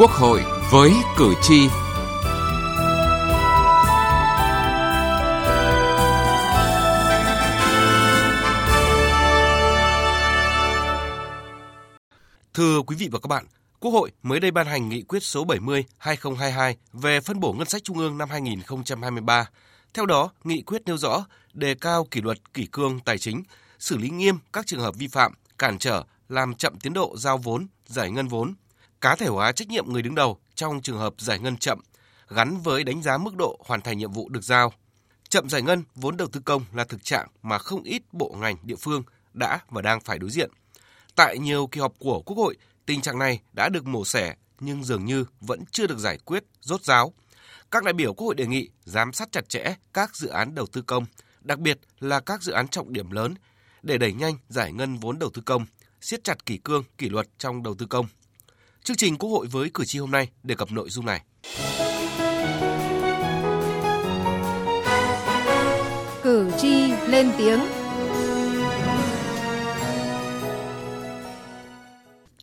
Quốc hội với cử tri. Thưa quý vị và các bạn, Quốc hội mới đây ban hành nghị quyết số 70/2022 về phân bổ ngân sách trung ương năm 2023. Theo đó, nghị quyết nêu rõ đề cao kỷ luật kỷ cương tài chính, xử lý nghiêm các trường hợp vi phạm, cản trở, làm chậm tiến độ giao vốn, giải ngân vốn, cá thể hóa trách nhiệm người đứng đầu trong trường hợp giải ngân chậm, gắn với đánh giá mức độ hoàn thành nhiệm vụ được giao. Chậm giải ngân vốn đầu tư công là thực trạng mà không ít bộ ngành địa phương đã và đang phải đối diện. Tại nhiều kỳ họp của Quốc hội, tình trạng này đã được mổ xẻ nhưng dường như vẫn chưa được giải quyết rốt ráo. Các đại biểu Quốc hội đề nghị giám sát chặt chẽ các dự án đầu tư công, đặc biệt là các dự án trọng điểm lớn để đẩy nhanh giải ngân vốn đầu tư công, siết chặt kỷ cương, kỷ luật trong đầu tư công. Chương trình Quốc hội với cử tri hôm nay đề cập nội dung này. Cử tri lên tiếng.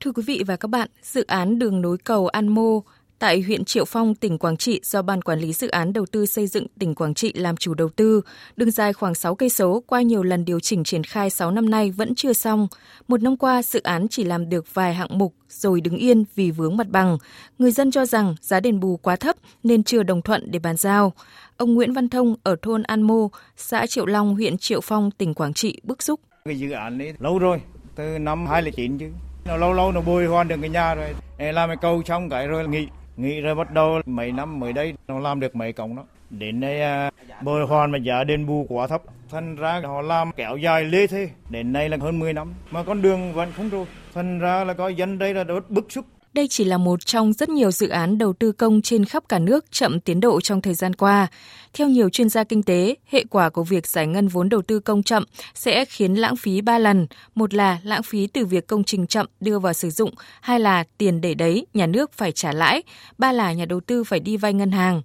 Thưa quý vị và các bạn, dự án đường nối cầu An Mô tại huyện Triệu Phong, tỉnh Quảng Trị do Ban Quản lý Dự án Đầu tư xây dựng tỉnh Quảng Trị làm chủ đầu tư. Đường dài khoảng 6 cây số qua nhiều lần điều chỉnh triển khai 6 năm nay vẫn chưa xong. Một năm qua, dự án chỉ làm được vài hạng mục rồi đứng yên vì vướng mặt bằng. Người dân cho rằng giá đền bù quá thấp nên chưa đồng thuận để bàn giao. Ông Nguyễn Văn Thông ở thôn An Mô, xã Triệu Long, huyện Triệu Phong, tỉnh Quảng Trị bức xúc. Cái dự án ấy lâu rồi, từ năm 2009 chứ. Nó lâu lâu nó bồi hoàn được cái nhà rồi. Làm cái cầu xong cái rồi nghỉ nghĩ rồi bắt đầu mấy năm mới đây nó làm được mấy cổng đó. Đến nay à, bồi hoàn mà giá đền bù quá thấp. Thành ra họ làm kéo dài lê thế đến nay là hơn 10 năm. Mà con đường vẫn không rồi. Thành ra là có dân đây là rất bức xúc đây chỉ là một trong rất nhiều dự án đầu tư công trên khắp cả nước chậm tiến độ trong thời gian qua. Theo nhiều chuyên gia kinh tế, hệ quả của việc giải ngân vốn đầu tư công chậm sẽ khiến lãng phí 3 lần. Một là lãng phí từ việc công trình chậm đưa vào sử dụng, hai là tiền để đấy, nhà nước phải trả lãi, ba là nhà đầu tư phải đi vay ngân hàng.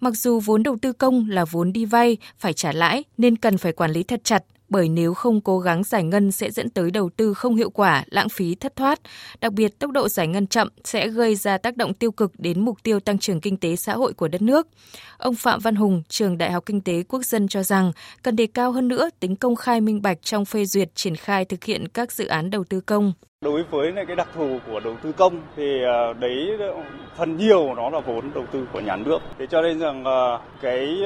Mặc dù vốn đầu tư công là vốn đi vay, phải trả lãi nên cần phải quản lý thật chặt, bởi nếu không cố gắng giải ngân sẽ dẫn tới đầu tư không hiệu quả, lãng phí thất thoát. Đặc biệt, tốc độ giải ngân chậm sẽ gây ra tác động tiêu cực đến mục tiêu tăng trưởng kinh tế xã hội của đất nước. Ông Phạm Văn Hùng, trường Đại học Kinh tế Quốc dân cho rằng cần đề cao hơn nữa tính công khai minh bạch trong phê duyệt triển khai thực hiện các dự án đầu tư công. Đối với cái đặc thù của đầu tư công thì à, đấy phần nhiều nó là vốn đầu tư của nhà nước. Thế cho nên rằng à, cái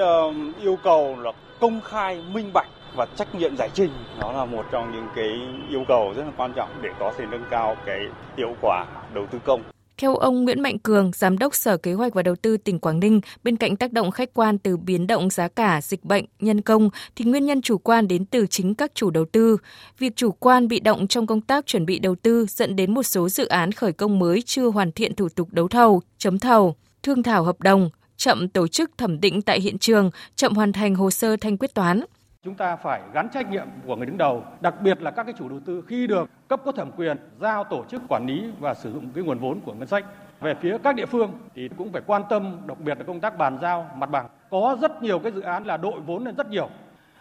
yêu cầu là công khai minh bạch và trách nhiệm giải trình nó là một trong những cái yêu cầu rất là quan trọng để có thể nâng cao cái hiệu quả đầu tư công. Theo ông Nguyễn Mạnh Cường, Giám đốc Sở Kế hoạch và Đầu tư tỉnh Quảng Ninh, bên cạnh tác động khách quan từ biến động giá cả, dịch bệnh, nhân công, thì nguyên nhân chủ quan đến từ chính các chủ đầu tư. Việc chủ quan bị động trong công tác chuẩn bị đầu tư dẫn đến một số dự án khởi công mới chưa hoàn thiện thủ tục đấu thầu, chấm thầu, thương thảo hợp đồng, chậm tổ chức thẩm định tại hiện trường, chậm hoàn thành hồ sơ thanh quyết toán. Chúng ta phải gắn trách nhiệm của người đứng đầu, đặc biệt là các cái chủ đầu tư khi được cấp có thẩm quyền giao tổ chức quản lý và sử dụng cái nguồn vốn của ngân sách. Về phía các địa phương thì cũng phải quan tâm đặc biệt là công tác bàn giao mặt bằng. Có rất nhiều cái dự án là đội vốn lên rất nhiều.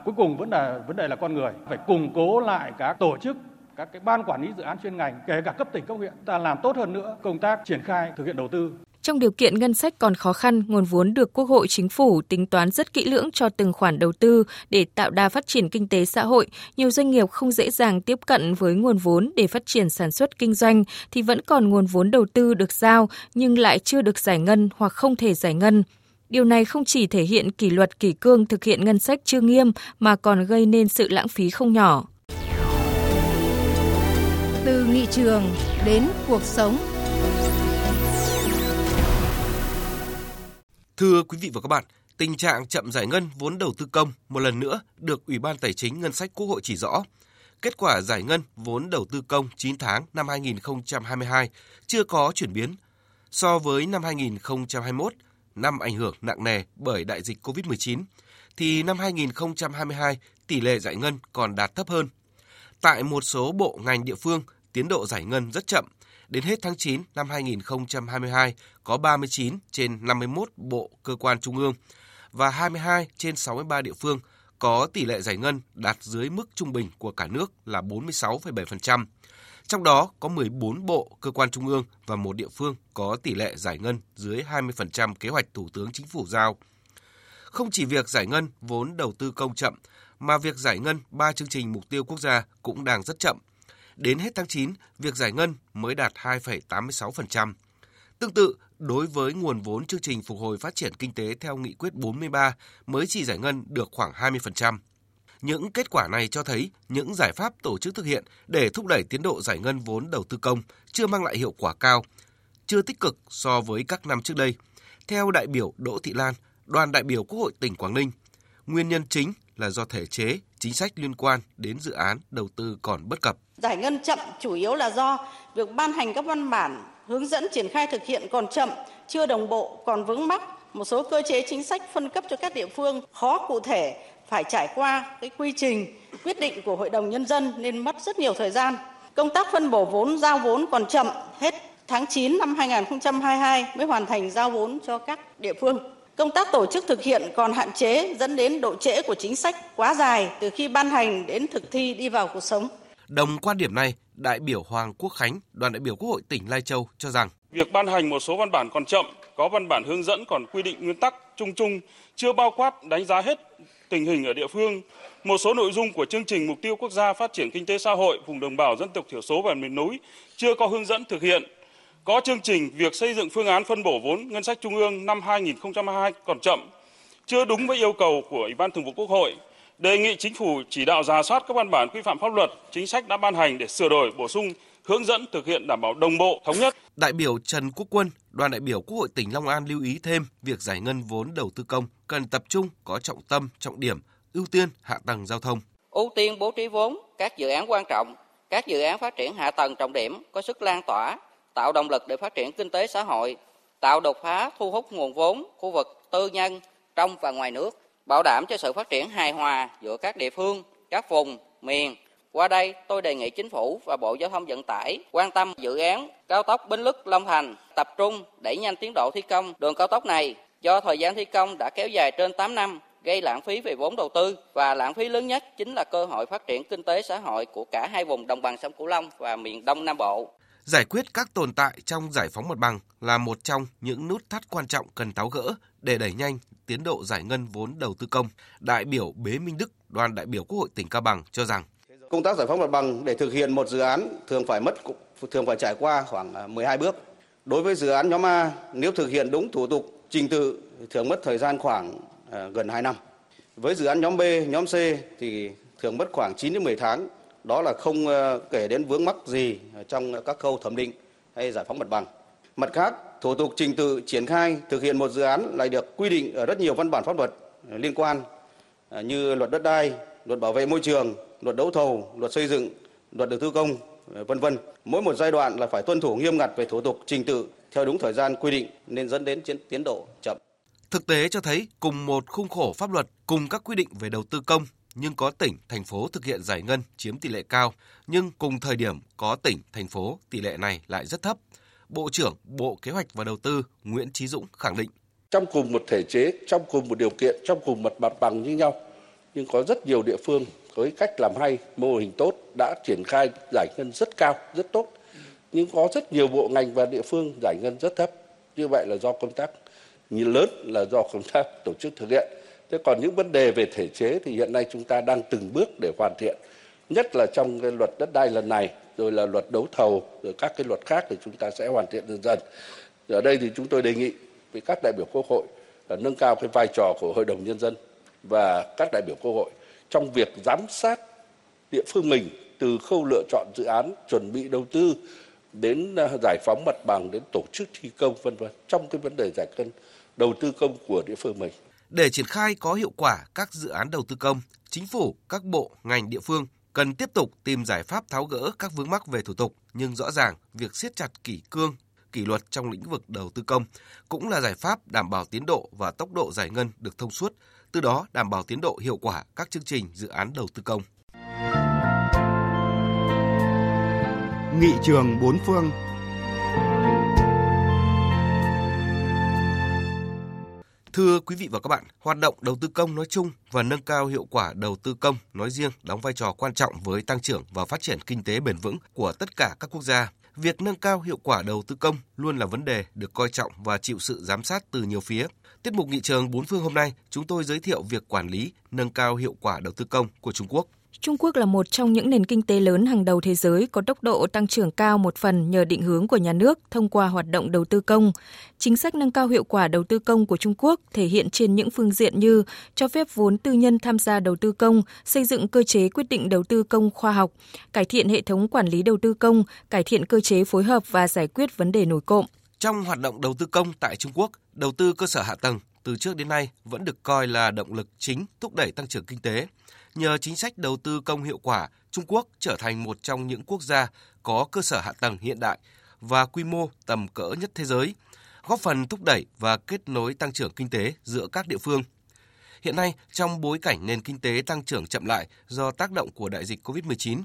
Cuối cùng vẫn là vấn đề là con người, phải củng cố lại các tổ chức các cái ban quản lý dự án chuyên ngành kể cả cấp tỉnh cấp huyện ta làm tốt hơn nữa công tác triển khai thực hiện đầu tư trong điều kiện ngân sách còn khó khăn, nguồn vốn được Quốc hội chính phủ tính toán rất kỹ lưỡng cho từng khoản đầu tư để tạo đà phát triển kinh tế xã hội, nhiều doanh nghiệp không dễ dàng tiếp cận với nguồn vốn để phát triển sản xuất kinh doanh thì vẫn còn nguồn vốn đầu tư được giao nhưng lại chưa được giải ngân hoặc không thể giải ngân. Điều này không chỉ thể hiện kỷ luật kỷ cương thực hiện ngân sách chưa nghiêm mà còn gây nên sự lãng phí không nhỏ. Từ nghị trường đến cuộc sống Thưa quý vị và các bạn, tình trạng chậm giải ngân vốn đầu tư công một lần nữa được Ủy ban Tài chính Ngân sách Quốc hội chỉ rõ. Kết quả giải ngân vốn đầu tư công 9 tháng năm 2022 chưa có chuyển biến. So với năm 2021, năm ảnh hưởng nặng nề bởi đại dịch COVID-19, thì năm 2022 tỷ lệ giải ngân còn đạt thấp hơn. Tại một số bộ ngành địa phương, tiến độ giải ngân rất chậm – Đến hết tháng 9 năm 2022, có 39 trên 51 bộ cơ quan trung ương và 22 trên 63 địa phương có tỷ lệ giải ngân đạt dưới mức trung bình của cả nước là 46,7%. Trong đó có 14 bộ, cơ quan trung ương và một địa phương có tỷ lệ giải ngân dưới 20% kế hoạch Thủ tướng Chính phủ giao. Không chỉ việc giải ngân vốn đầu tư công chậm, mà việc giải ngân ba chương trình mục tiêu quốc gia cũng đang rất chậm. Đến hết tháng 9, việc giải ngân mới đạt 2,86%. Tương tự, đối với nguồn vốn chương trình phục hồi phát triển kinh tế theo nghị quyết 43 mới chỉ giải ngân được khoảng 20%. Những kết quả này cho thấy những giải pháp tổ chức thực hiện để thúc đẩy tiến độ giải ngân vốn đầu tư công chưa mang lại hiệu quả cao, chưa tích cực so với các năm trước đây. Theo đại biểu Đỗ Thị Lan, đoàn đại biểu Quốc hội tỉnh Quảng Ninh, nguyên nhân chính là do thể chế, chính sách liên quan đến dự án đầu tư còn bất cập. Giải ngân chậm chủ yếu là do việc ban hành các văn bản hướng dẫn triển khai thực hiện còn chậm, chưa đồng bộ, còn vướng mắc, một số cơ chế chính sách phân cấp cho các địa phương khó cụ thể, phải trải qua cái quy trình quyết định của Hội đồng Nhân dân nên mất rất nhiều thời gian. Công tác phân bổ vốn, giao vốn còn chậm, hết tháng 9 năm 2022 mới hoàn thành giao vốn cho các địa phương. Công tác tổ chức thực hiện còn hạn chế dẫn đến độ trễ của chính sách quá dài từ khi ban hành đến thực thi đi vào cuộc sống. Đồng quan điểm này, đại biểu Hoàng Quốc Khánh, đoàn đại biểu Quốc hội tỉnh Lai Châu cho rằng việc ban hành một số văn bản còn chậm, có văn bản hướng dẫn còn quy định nguyên tắc chung chung, chưa bao quát đánh giá hết tình hình ở địa phương. Một số nội dung của chương trình mục tiêu quốc gia phát triển kinh tế xã hội vùng đồng bào dân tộc thiểu số và miền núi chưa có hướng dẫn thực hiện. Có chương trình việc xây dựng phương án phân bổ vốn ngân sách trung ương năm 2022 còn chậm, chưa đúng với yêu cầu của Ủy ban Thường vụ Quốc hội. Đề nghị chính phủ chỉ đạo ra soát các văn bản quy phạm pháp luật, chính sách đã ban hành để sửa đổi, bổ sung, hướng dẫn thực hiện đảm bảo đồng bộ, thống nhất. Đại biểu Trần Quốc Quân, đoàn đại biểu Quốc hội tỉnh Long An lưu ý thêm việc giải ngân vốn đầu tư công cần tập trung có trọng tâm, trọng điểm, ưu tiên hạ tầng giao thông. Ưu tiên bố trí vốn các dự án quan trọng, các dự án phát triển hạ tầng trọng điểm có sức lan tỏa, tạo động lực để phát triển kinh tế xã hội, tạo đột phá thu hút nguồn vốn khu vực tư nhân trong và ngoài nước, bảo đảm cho sự phát triển hài hòa giữa các địa phương, các vùng, miền. Qua đây, tôi đề nghị chính phủ và Bộ Giao thông Vận tải quan tâm dự án cao tốc Bến Lức Long Thành, tập trung đẩy nhanh tiến độ thi công đường cao tốc này do thời gian thi công đã kéo dài trên 8 năm gây lãng phí về vốn đầu tư và lãng phí lớn nhất chính là cơ hội phát triển kinh tế xã hội của cả hai vùng đồng bằng sông Cửu Long và miền Đông Nam Bộ. Giải quyết các tồn tại trong giải phóng mặt bằng là một trong những nút thắt quan trọng cần tháo gỡ để đẩy nhanh tiến độ giải ngân vốn đầu tư công. Đại biểu Bế Minh Đức, đoàn đại biểu Quốc hội tỉnh Cao Bằng cho rằng công tác giải phóng mặt bằng để thực hiện một dự án thường phải mất thường phải trải qua khoảng à, 12 bước. Đối với dự án nhóm A, nếu thực hiện đúng thủ tục trình tự thường mất thời gian khoảng à, gần 2 năm. Với dự án nhóm B, nhóm C thì thường mất khoảng 9 đến 10 tháng đó là không ờ, kể đến vướng mắc gì trong các khâu thẩm định hay giải phóng mặt bằng. Mặt khác, thủ tục trình tự triển khai thực hiện một dự án lại được quy định ở rất nhiều văn bản pháp luật ờ, liên quan ờ, như luật đất đai, luật bảo vệ môi trường, luật đấu thầu, luật xây dựng, luật đầu tư công, vân vân. Mỗi một giai đoạn là phải tuân thủ nghiêm ngặt về thủ tục trình tự theo đúng thời gian quy định nên dẫn đến tiến độ chậm. Thực tế cho thấy cùng một khung khổ pháp luật, cùng các quy định về đầu tư công nhưng có tỉnh, thành phố thực hiện giải ngân chiếm tỷ lệ cao, nhưng cùng thời điểm có tỉnh, thành phố tỷ lệ này lại rất thấp. Bộ trưởng Bộ Kế hoạch và Đầu tư Nguyễn Chí Dũng khẳng định. Trong cùng một thể chế, trong cùng một điều kiện, trong cùng một mặt bằng như nhau, nhưng có rất nhiều địa phương với cách làm hay, mô hình tốt đã triển khai giải ngân rất cao, rất tốt. Nhưng có rất nhiều bộ ngành và địa phương giải ngân rất thấp. Như vậy là do công tác như lớn là do công tác tổ chức thực hiện Thế còn những vấn đề về thể chế thì hiện nay chúng ta đang từng bước để hoàn thiện, nhất là trong cái luật đất đai lần này, rồi là luật đấu thầu, rồi các cái luật khác thì chúng ta sẽ hoàn thiện dần dần. Ở đây thì chúng tôi đề nghị với các đại biểu Quốc hội là nâng cao cái vai trò của Hội đồng Nhân dân và các đại biểu Quốc hội trong việc giám sát địa phương mình từ khâu lựa chọn dự án, chuẩn bị đầu tư đến à, giải phóng mặt bằng đến tổ chức thi công vân vân trong cái vấn đề giải cân đầu tư công của địa phương mình. Để triển khai có hiệu quả các dự án đầu tư công, chính phủ, các bộ, ngành địa phương cần tiếp tục tìm giải pháp tháo gỡ các vướng mắc về thủ tục, nhưng rõ ràng việc siết chặt kỷ cương, kỷ luật trong lĩnh vực đầu tư công cũng là giải pháp đảm bảo tiến độ và tốc độ giải ngân được thông suốt, từ đó đảm bảo tiến độ hiệu quả các chương trình dự án đầu tư công. Nghị trường bốn phương Thưa quý vị và các bạn, hoạt động đầu tư công nói chung và nâng cao hiệu quả đầu tư công nói riêng đóng vai trò quan trọng với tăng trưởng và phát triển kinh tế bền vững của tất cả các quốc gia. Việc nâng cao hiệu quả đầu tư công luôn là vấn đề được coi trọng và chịu sự giám sát từ nhiều phía. Tiết mục nghị trường bốn phương hôm nay, chúng tôi giới thiệu việc quản lý, nâng cao hiệu quả đầu tư công của Trung Quốc. Trung Quốc là một trong những nền kinh tế lớn hàng đầu thế giới có tốc độ tăng trưởng cao một phần nhờ định hướng của nhà nước thông qua hoạt động đầu tư công. Chính sách nâng cao hiệu quả đầu tư công của Trung Quốc thể hiện trên những phương diện như cho phép vốn tư nhân tham gia đầu tư công, xây dựng cơ chế quyết định đầu tư công khoa học, cải thiện hệ thống quản lý đầu tư công, cải thiện cơ chế phối hợp và giải quyết vấn đề nổi cộng. Trong hoạt động đầu tư công tại Trung Quốc, đầu tư cơ sở hạ tầng từ trước đến nay vẫn được coi là động lực chính thúc đẩy tăng trưởng kinh tế. Nhờ chính sách đầu tư công hiệu quả, Trung Quốc trở thành một trong những quốc gia có cơ sở hạ tầng hiện đại và quy mô tầm cỡ nhất thế giới, góp phần thúc đẩy và kết nối tăng trưởng kinh tế giữa các địa phương. Hiện nay, trong bối cảnh nền kinh tế tăng trưởng chậm lại do tác động của đại dịch COVID-19,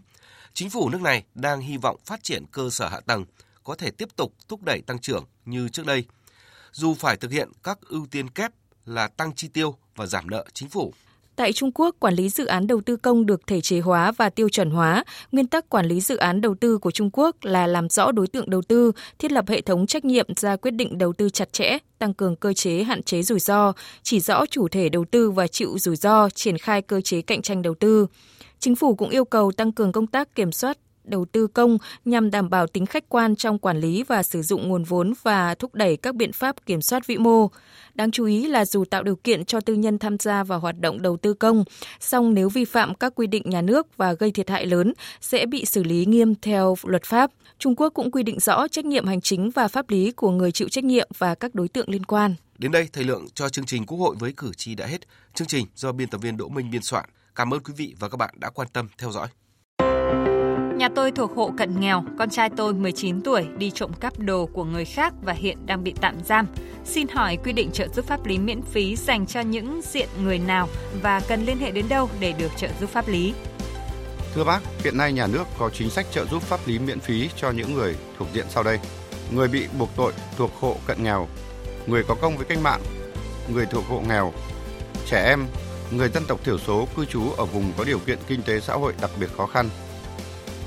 chính phủ nước này đang hy vọng phát triển cơ sở hạ tầng có thể tiếp tục thúc đẩy tăng trưởng như trước đây, dù phải thực hiện các ưu tiên kép là tăng chi tiêu và giảm nợ chính phủ. Tại Trung Quốc, quản lý dự án đầu tư công được thể chế hóa và tiêu chuẩn hóa. Nguyên tắc quản lý dự án đầu tư của Trung Quốc là làm rõ đối tượng đầu tư, thiết lập hệ thống trách nhiệm ra quyết định đầu tư chặt chẽ, tăng cường cơ chế hạn chế rủi ro, chỉ rõ chủ thể đầu tư và chịu rủi ro, triển khai cơ chế cạnh tranh đầu tư. Chính phủ cũng yêu cầu tăng cường công tác kiểm soát đầu tư công nhằm đảm bảo tính khách quan trong quản lý và sử dụng nguồn vốn và thúc đẩy các biện pháp kiểm soát vĩ mô. Đáng chú ý là dù tạo điều kiện cho tư nhân tham gia vào hoạt động đầu tư công, song nếu vi phạm các quy định nhà nước và gây thiệt hại lớn sẽ bị xử lý nghiêm theo luật pháp. Trung Quốc cũng quy định rõ trách nhiệm hành chính và pháp lý của người chịu trách nhiệm và các đối tượng liên quan. Đến đây, thời lượng cho chương trình Quốc hội với cử tri đã hết. Chương trình do biên tập viên Đỗ Minh biên soạn. Cảm ơn quý vị và các bạn đã quan tâm theo dõi. Nhà tôi thuộc hộ cận nghèo, con trai tôi 19 tuổi đi trộm cắp đồ của người khác và hiện đang bị tạm giam. Xin hỏi quy định trợ giúp pháp lý miễn phí dành cho những diện người nào và cần liên hệ đến đâu để được trợ giúp pháp lý? Thưa bác, hiện nay nhà nước có chính sách trợ giúp pháp lý miễn phí cho những người thuộc diện sau đây. Người bị buộc tội thuộc hộ cận nghèo, người có công với cách mạng, người thuộc hộ nghèo, trẻ em, người dân tộc thiểu số cư trú ở vùng có điều kiện kinh tế xã hội đặc biệt khó khăn,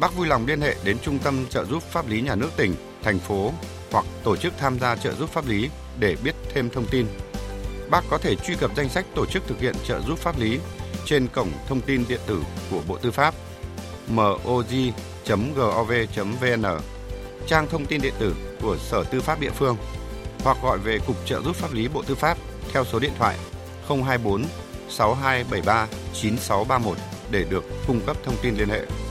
Bác vui lòng liên hệ đến Trung tâm trợ giúp pháp lý nhà nước tỉnh, thành phố hoặc tổ chức tham gia trợ giúp pháp lý để biết thêm thông tin. Bác có thể truy cập danh sách tổ chức thực hiện trợ giúp pháp lý trên cổng thông tin điện tử của Bộ Tư pháp moj.gov.vn, trang thông tin điện tử của Sở Tư pháp địa phương hoặc gọi về Cục trợ giúp pháp lý Bộ Tư pháp theo số điện thoại 024 6273 9631 để được cung cấp thông tin liên hệ.